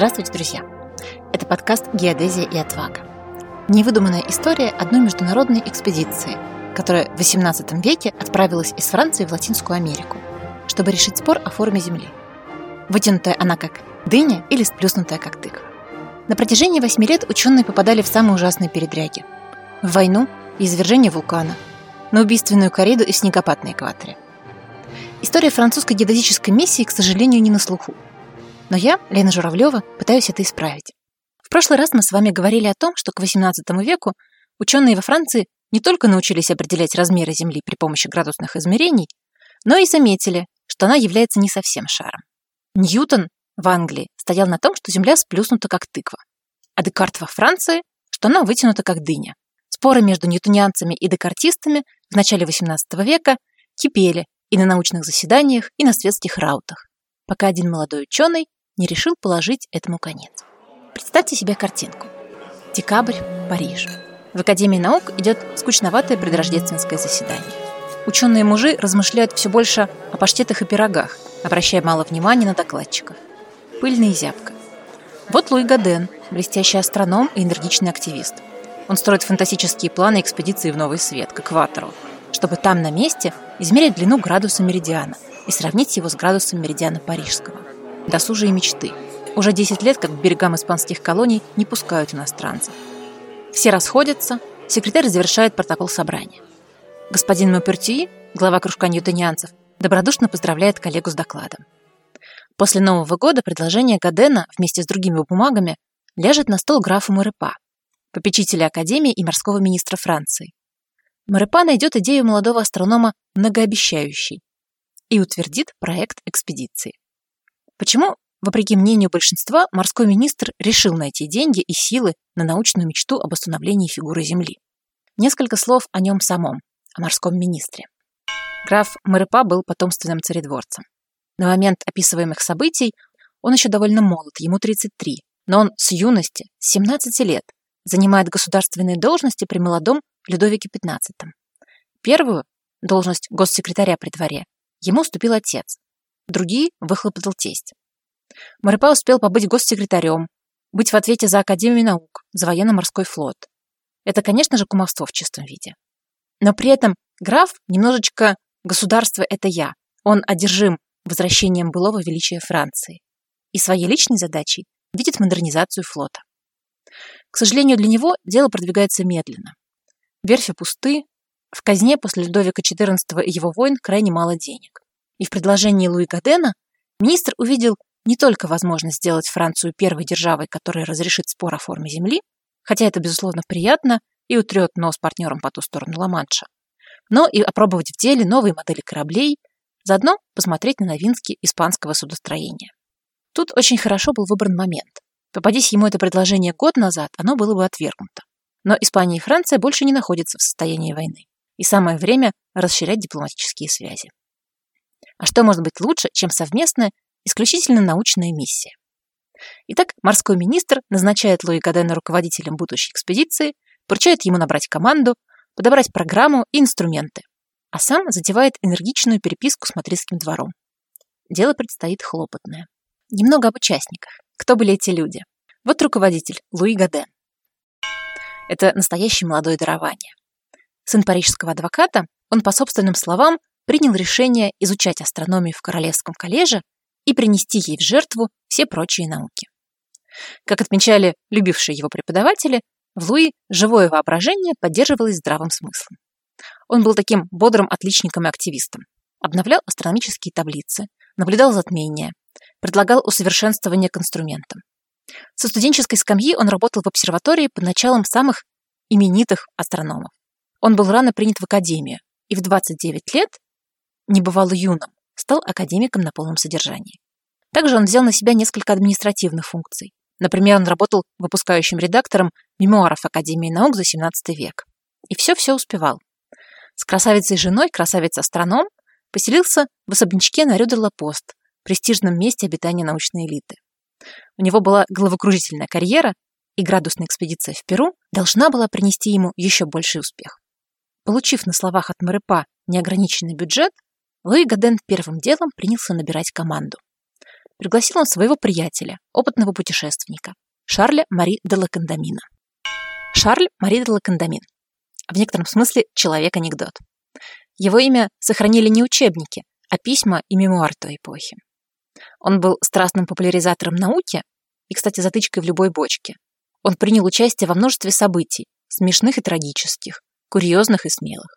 Здравствуйте, друзья! Это подкаст «Геодезия и отвага». Невыдуманная история одной международной экспедиции, которая в XVIII веке отправилась из Франции в Латинскую Америку, чтобы решить спор о форме Земли. Вытянутая она как дыня или сплюснутая как тыква. На протяжении восьми лет ученые попадали в самые ужасные передряги. В войну и извержение вулкана, на убийственную кориду и снегопад на экваторе. История французской геодезической миссии, к сожалению, не на слуху – но я, Лена Журавлева, пытаюсь это исправить. В прошлый раз мы с вами говорили о том, что к XVIII веку ученые во Франции не только научились определять размеры Земли при помощи градусных измерений, но и заметили, что она является не совсем шаром. Ньютон в Англии стоял на том, что Земля сплюснута как тыква, а Декарт во Франции, что она вытянута как дыня. Споры между ньютонианцами и декартистами в начале XVIII века кипели и на научных заседаниях, и на светских раутах, пока один молодой ученый не решил положить этому конец. Представьте себе картинку. Декабрь, Париж. В Академии наук идет скучноватое предрождественское заседание. Ученые-мужи размышляют все больше о паштетах и пирогах, обращая мало внимания на докладчиков. Пыльная и зябко. Вот Луи Гаден, блестящий астроном и энергичный активист. Он строит фантастические планы экспедиции в Новый Свет, к экватору, чтобы там на месте измерить длину градуса меридиана и сравнить его с градусом меридиана парижского – досужие мечты. Уже 10 лет, как к берегам испанских колоний не пускают иностранцев. Все расходятся, секретарь завершает протокол собрания. Господин Мапертюи, глава кружка ньютонианцев, добродушно поздравляет коллегу с докладом. После Нового года предложение Гадена вместе с другими бумагами ляжет на стол графу Морепа, попечителя Академии и морского министра Франции. Морепа найдет идею молодого астронома многообещающей и утвердит проект экспедиции. Почему, вопреки мнению большинства, морской министр решил найти деньги и силы на научную мечту об установлении фигуры Земли? Несколько слов о нем самом, о морском министре. Граф Мэрепа был потомственным царедворцем. На момент описываемых событий он еще довольно молод, ему 33, но он с юности, с 17 лет, занимает государственные должности при молодом Людовике XV. Первую, должность госсекретаря при дворе, ему уступил отец, другие выхлопотал тесть. Марипа успел побыть госсекретарем, быть в ответе за Академию наук, за военно-морской флот. Это, конечно же, кумовство в чистом виде. Но при этом граф немножечко «государство – это я». Он одержим возвращением былого величия Франции. И своей личной задачей видит модернизацию флота. К сожалению, для него дело продвигается медленно. Верфи пусты, в казне после Людовика XIV и его войн крайне мало денег. И в предложении Луи Гадена министр увидел не только возможность сделать Францию первой державой, которая разрешит спор о форме Земли, хотя это, безусловно, приятно и утрет нос партнерам по ту сторону Ла-Манша, но и опробовать в деле новые модели кораблей, заодно посмотреть на новинки испанского судостроения. Тут очень хорошо был выбран момент. Попадись ему это предложение год назад, оно было бы отвергнуто. Но Испания и Франция больше не находятся в состоянии войны. И самое время расширять дипломатические связи. А что может быть лучше, чем совместная, исключительно научная миссия? Итак, морской министр назначает Луи Гадена руководителем будущей экспедиции, поручает ему набрать команду, подобрать программу и инструменты, а сам затевает энергичную переписку с мадридским двором. Дело предстоит хлопотное. Немного об участниках. Кто были эти люди? Вот руководитель Луи Гаден. Это настоящее молодое дарование. Сын парижского адвоката, он, по собственным словам, принял решение изучать астрономию в Королевском коллеже и принести ей в жертву все прочие науки. Как отмечали любившие его преподаватели, в Луи живое воображение поддерживалось здравым смыслом. Он был таким бодрым отличником и активистом. Обновлял астрономические таблицы, наблюдал затмения, предлагал усовершенствование к инструментам. Со студенческой скамьи он работал в обсерватории под началом самых именитых астрономов. Он был рано принят в академию и в 29 лет небывало юным, стал академиком на полном содержании. Также он взял на себя несколько административных функций. Например, он работал выпускающим редактором мемуаров Академии наук за 17 век. И все-все успевал. С красавицей женой, красавец-астроном, поселился в особнячке на Рюдерло-Пост, престижном месте обитания научной элиты. У него была головокружительная карьера, и градусная экспедиция в Перу должна была принести ему еще больший успех. Получив на словах от Мэрепа неограниченный бюджет, Луи Гаден первым делом принялся набирать команду. пригласил он своего приятеля, опытного путешественника, Шарля Мари де Лакандамина. Шарль Мари де Лакандамин. В некотором смысле человек-анекдот. Его имя сохранили не учебники, а письма и мемуар той эпохи. Он был страстным популяризатором науки и, кстати, затычкой в любой бочке. Он принял участие во множестве событий, смешных и трагических, курьезных и смелых.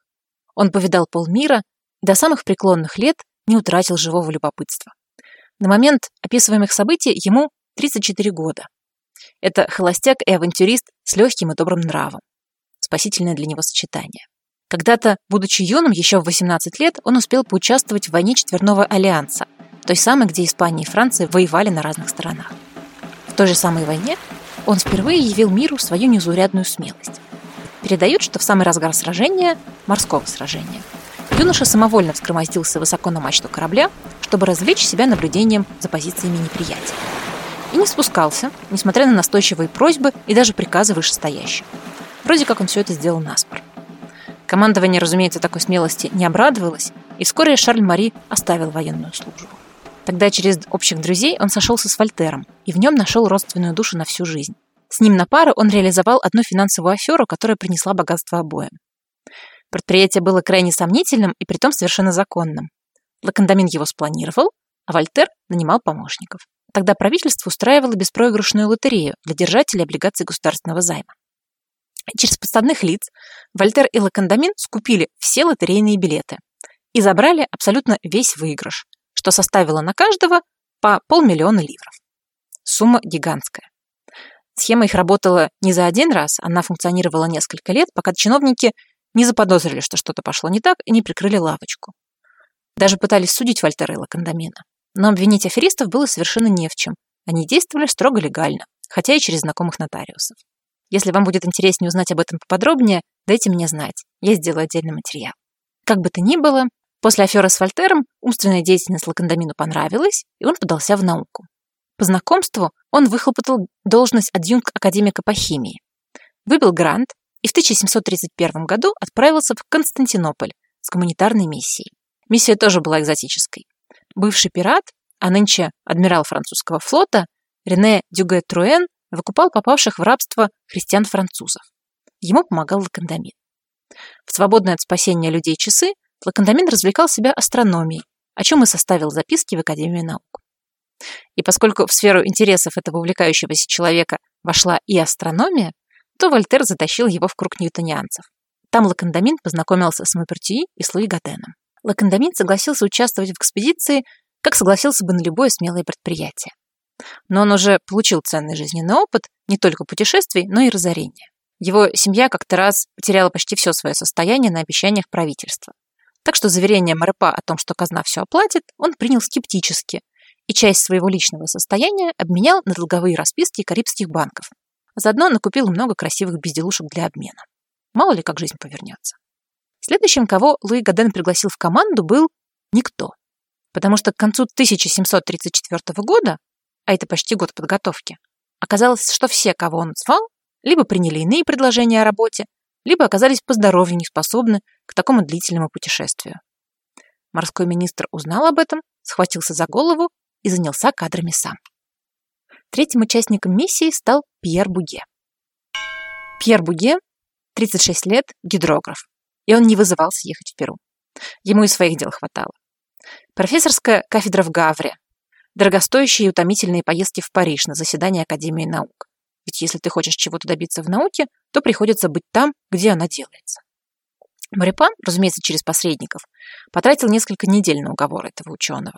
Он повидал полмира до самых преклонных лет не утратил живого любопытства. На момент описываемых событий ему 34 года. Это холостяк и авантюрист с легким и добрым нравом. Спасительное для него сочетание. Когда-то, будучи юным, еще в 18 лет, он успел поучаствовать в войне Четверного Альянса, той самой, где Испания и Франция воевали на разных сторонах. В той же самой войне он впервые явил миру свою незаурядную смелость. Передают, что в самый разгар сражения, морского сражения, юноша самовольно вскромоздился высоко на мачту корабля, чтобы развлечь себя наблюдением за позициями неприятеля. И не спускался, несмотря на настойчивые просьбы и даже приказы вышестоящих. Вроде как он все это сделал наспор. Командование, разумеется, такой смелости не обрадовалось, и вскоре Шарль Мари оставил военную службу. Тогда через общих друзей он сошелся с Вольтером и в нем нашел родственную душу на всю жизнь. С ним на пару он реализовал одну финансовую аферу, которая принесла богатство обоим. Предприятие было крайне сомнительным и притом совершенно законным. Лакандамин его спланировал, а Вольтер нанимал помощников. Тогда правительство устраивало беспроигрышную лотерею для держателей облигаций государственного займа. Через подставных лиц Вольтер и Лакандамин скупили все лотерейные билеты и забрали абсолютно весь выигрыш, что составило на каждого по полмиллиона ливров. Сумма гигантская. Схема их работала не за один раз, она функционировала несколько лет, пока чиновники не заподозрили, что что-то пошло не так, и не прикрыли лавочку. Даже пытались судить Вольтера и Лакандамина. Но обвинить аферистов было совершенно не в чем. Они действовали строго легально, хотя и через знакомых нотариусов. Если вам будет интереснее узнать об этом поподробнее, дайте мне знать. Я сделаю отдельный материал. Как бы то ни было, после аферы с Вольтером умственная деятельность Лакандамину понравилась, и он подался в науку. По знакомству он выхлопотал должность адъюнкт академика по химии. Выбил грант и в 1731 году отправился в Константинополь с гуманитарной миссией. Миссия тоже была экзотической. Бывший пират, а нынче адмирал французского флота, Рене Дюге-Труэн выкупал попавших в рабство христиан-французов. Ему помогал Ла Кондамин. В свободное от спасения людей часы Ла Кондамин развлекал себя астрономией, о чем и составил записки в Академии наук. И поскольку в сферу интересов этого увлекающегося человека вошла и астрономия, то Вольтер затащил его в круг ньютонианцев. Там Ла Кондамин познакомился с Мапертюи и с Луи Годеном. Ла Кондамин согласился участвовать в экспедиции, как согласился бы на любое смелое предприятие но он уже получил ценный жизненный опыт не только путешествий, но и разорения. Его семья как-то раз потеряла почти все свое состояние на обещаниях правительства. Так что заверение Марепа о том, что казна все оплатит, он принял скептически и часть своего личного состояния обменял на долговые расписки карибских банков. Заодно накупил много красивых безделушек для обмена. Мало ли, как жизнь повернется. Следующим, кого Луи Гаден пригласил в команду, был никто. Потому что к концу 1734 года а это почти год подготовки, оказалось, что все, кого он звал, либо приняли иные предложения о работе, либо оказались по здоровью неспособны к такому длительному путешествию. Морской министр узнал об этом, схватился за голову и занялся кадрами сам. Третьим участником миссии стал Пьер Буге. Пьер Буге, 36 лет, гидрограф, и он не вызывался ехать в Перу. Ему и своих дел хватало. Профессорская кафедра в Гавре, дорогостоящие и утомительные поездки в Париж на заседание Академии наук. Ведь если ты хочешь чего-то добиться в науке, то приходится быть там, где она делается. Марипан, разумеется, через посредников, потратил несколько недель на уговор этого ученого.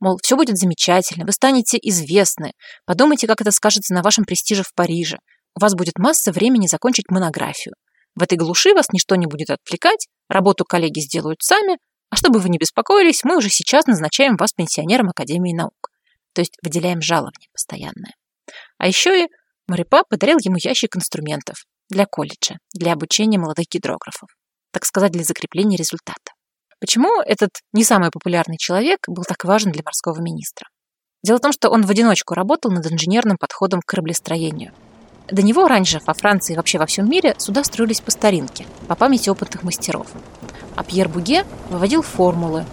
Мол, все будет замечательно, вы станете известны, подумайте, как это скажется на вашем престиже в Париже, у вас будет масса времени закончить монографию. В этой глуши вас ничто не будет отвлекать, работу коллеги сделают сами, а чтобы вы не беспокоились, мы уже сейчас назначаем вас пенсионером Академии наук. То есть выделяем жалование постоянное. А еще и Марипа подарил ему ящик инструментов для колледжа, для обучения молодых гидрографов. Так сказать, для закрепления результата. Почему этот не самый популярный человек был так важен для морского министра? Дело в том, что он в одиночку работал над инженерным подходом к кораблестроению. До него раньше во Франции и вообще во всем мире суда строились по старинке, по памяти опытных мастеров а Пьер Буге выводил формулы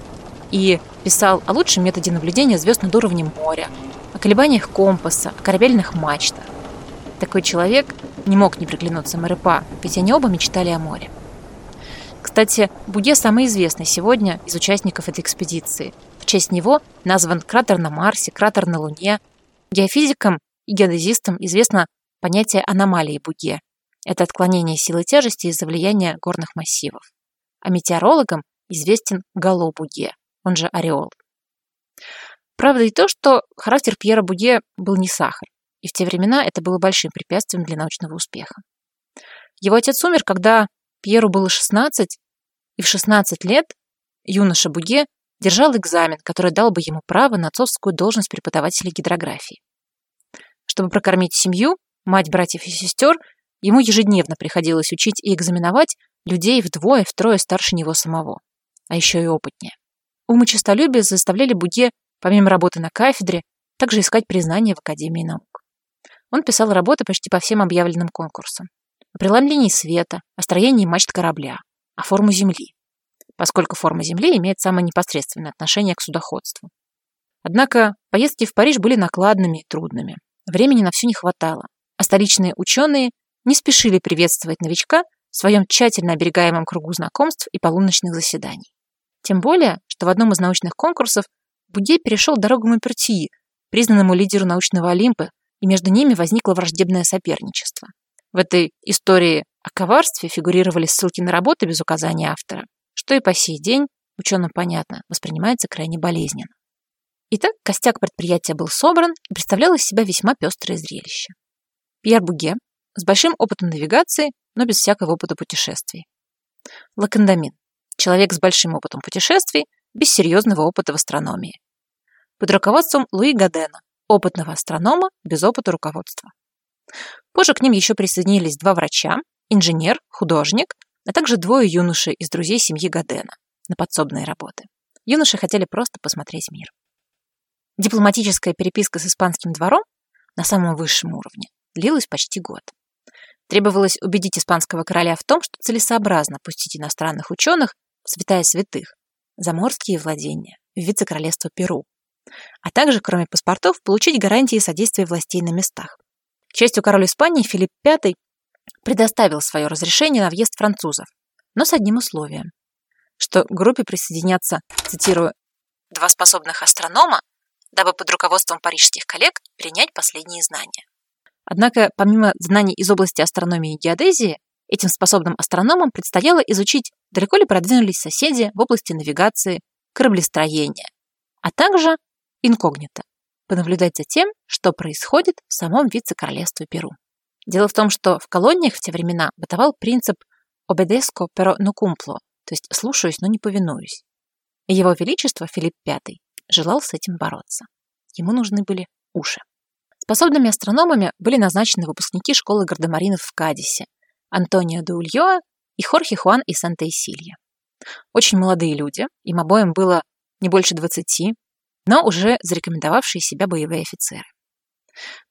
и писал о лучшем методе наблюдения звезд над уровнем моря, о колебаниях компаса, о корабельных мачтах. Такой человек не мог не приглянуться Марипа, ведь они оба мечтали о море. Кстати, Буге самый известный сегодня из участников этой экспедиции. В честь него назван кратер на Марсе, кратер на Луне. Геофизикам и геодезистам известно понятие аномалии Буге. Это отклонение силы тяжести из-за влияния горных массивов. А метеорологам известен гало Буге, он же ореол. Правда и то, что характер Пьера Буге был не сахар, и в те времена это было большим препятствием для научного успеха. Его отец умер, когда Пьеру было 16, и в 16 лет юноша Буге держал экзамен, который дал бы ему право на отцовскую должность преподавателя гидрографии. Чтобы прокормить семью, мать, братьев и сестер, ему ежедневно приходилось учить и экзаменовать людей вдвое, втрое старше него самого, а еще и опытнее. Ум и честолюбие заставляли Буге, помимо работы на кафедре, также искать признание в Академии наук. Он писал работы почти по всем объявленным конкурсам. О преломлении света, о строении мачт корабля, о форму Земли, поскольку форма Земли имеет самое непосредственное отношение к судоходству. Однако поездки в Париж были накладными и трудными. Времени на все не хватало, а столичные ученые не спешили приветствовать новичка в своем тщательно оберегаемом кругу знакомств и полуночных заседаний. Тем более, что в одном из научных конкурсов Будей перешел дорогу Мапертии, признанному лидеру научного Олимпа, и между ними возникло враждебное соперничество. В этой истории о коварстве фигурировали ссылки на работы без указания автора, что и по сей день, ученым понятно, воспринимается крайне болезненно. Итак, костяк предприятия был собран и представлял из себя весьма пестрое зрелище. Пьер Буге с большим опытом навигации, но без всякого опыта путешествий. Лакандамин человек с большим опытом путешествий, без серьезного опыта в астрономии. Под руководством Луи Гадена, опытного астронома без опыта руководства. Позже к ним еще присоединились два врача, инженер, художник, а также двое юношей из друзей семьи Гадена на подсобные работы. Юноши хотели просто посмотреть мир. Дипломатическая переписка с испанским двором на самом высшем уровне длилась почти год. Требовалось убедить испанского короля в том, что целесообразно пустить иностранных ученых святая святых, заморские владения, в вице-королевство Перу, а также, кроме паспортов, получить гарантии содействия властей на местах. К счастью, король Испании Филипп V предоставил свое разрешение на въезд французов, но с одним условием, что к группе присоединятся, цитирую, «два способных астронома, дабы под руководством парижских коллег принять последние знания». Однако, помимо знаний из области астрономии и геодезии, Этим способным астрономам предстояло изучить, далеко ли продвинулись соседи в области навигации, кораблестроения, а также инкогнито, понаблюдать за тем, что происходит в самом вице-королевстве Перу. Дело в том, что в колониях в те времена бытовал принцип «obedesco pero no cumplo», то есть «слушаюсь, но не повинуюсь». И его величество Филипп V желал с этим бороться. Ему нужны были уши. Способными астрономами были назначены выпускники школы гардемаринов в Кадисе, Антонио де Ульоа и Хорхе Хуан из Санта-Исилья. Очень молодые люди, им обоим было не больше 20, но уже зарекомендовавшие себя боевые офицеры.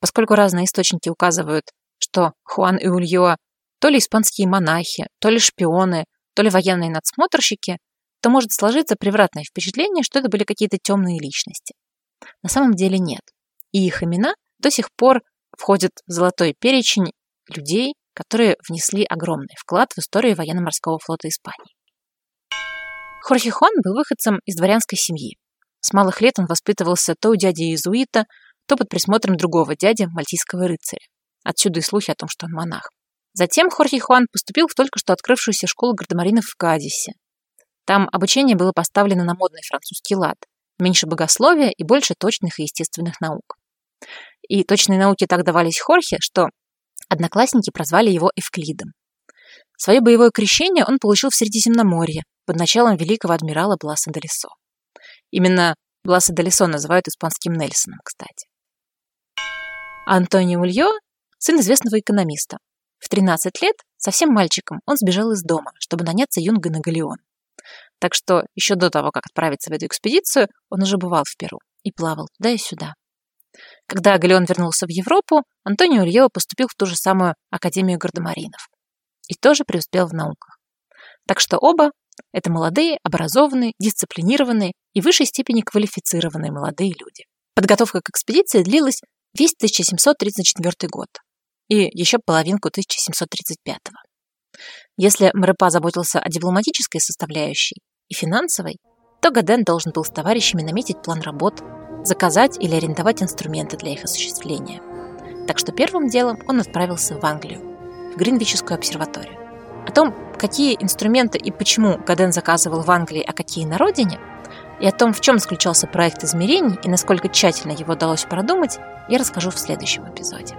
Поскольку разные источники указывают, что Хуан и Ульоа то ли испанские монахи, то ли шпионы, то ли военные надсмотрщики, то может сложиться превратное впечатление, что это были какие-то темные личности. На самом деле нет. И их имена до сих пор входят в золотой перечень людей, которые внесли огромный вклад в историю военно-морского флота Испании. Хорхе Хуан был выходцем из дворянской семьи. С малых лет он воспитывался то у дяди иезуита, то под присмотром другого дяди, мальтийского рыцаря. Отсюда и слухи о том, что он монах. Затем Хорхе Хуан поступил в только что открывшуюся школу гардемаринов в Кадисе. Там обучение было поставлено на модный французский лад, меньше богословия и больше точных и естественных наук. И точные науки так давались Хорхе, что Одноклассники прозвали его Эвклидом. Свое боевое крещение он получил в Средиземноморье под началом великого адмирала Бласа де Лисо. Именно Бласа де Лисо называют испанским Нельсоном, кстати. Антонио Ульо – сын известного экономиста. В 13 лет, совсем мальчиком, он сбежал из дома, чтобы наняться юнгой на галеон. Так что еще до того, как отправиться в эту экспедицию, он уже бывал в Перу и плавал туда и сюда. Когда Галеон вернулся в Европу, Антонио Ильева поступил в ту же самую Академию гардемаринов. И тоже преуспел в науках. Так что оба Это молодые, образованные, дисциплинированные и в высшей степени квалифицированные молодые люди. Подготовка к экспедиции длилась весь 1734 год и еще половинку 1735. Если Мрепа заботился о дипломатической составляющей и финансовой, то Гаден должен был с товарищами наметить план работ, заказать или арендовать инструменты для их осуществления. Так что первым делом он отправился в Англию, в Гринвичскую обсерваторию. О том, какие инструменты и почему Гаден заказывал в Англии, а какие на родине, и о том, в чем заключался проект измерений и насколько тщательно его удалось продумать, я расскажу в следующем эпизоде.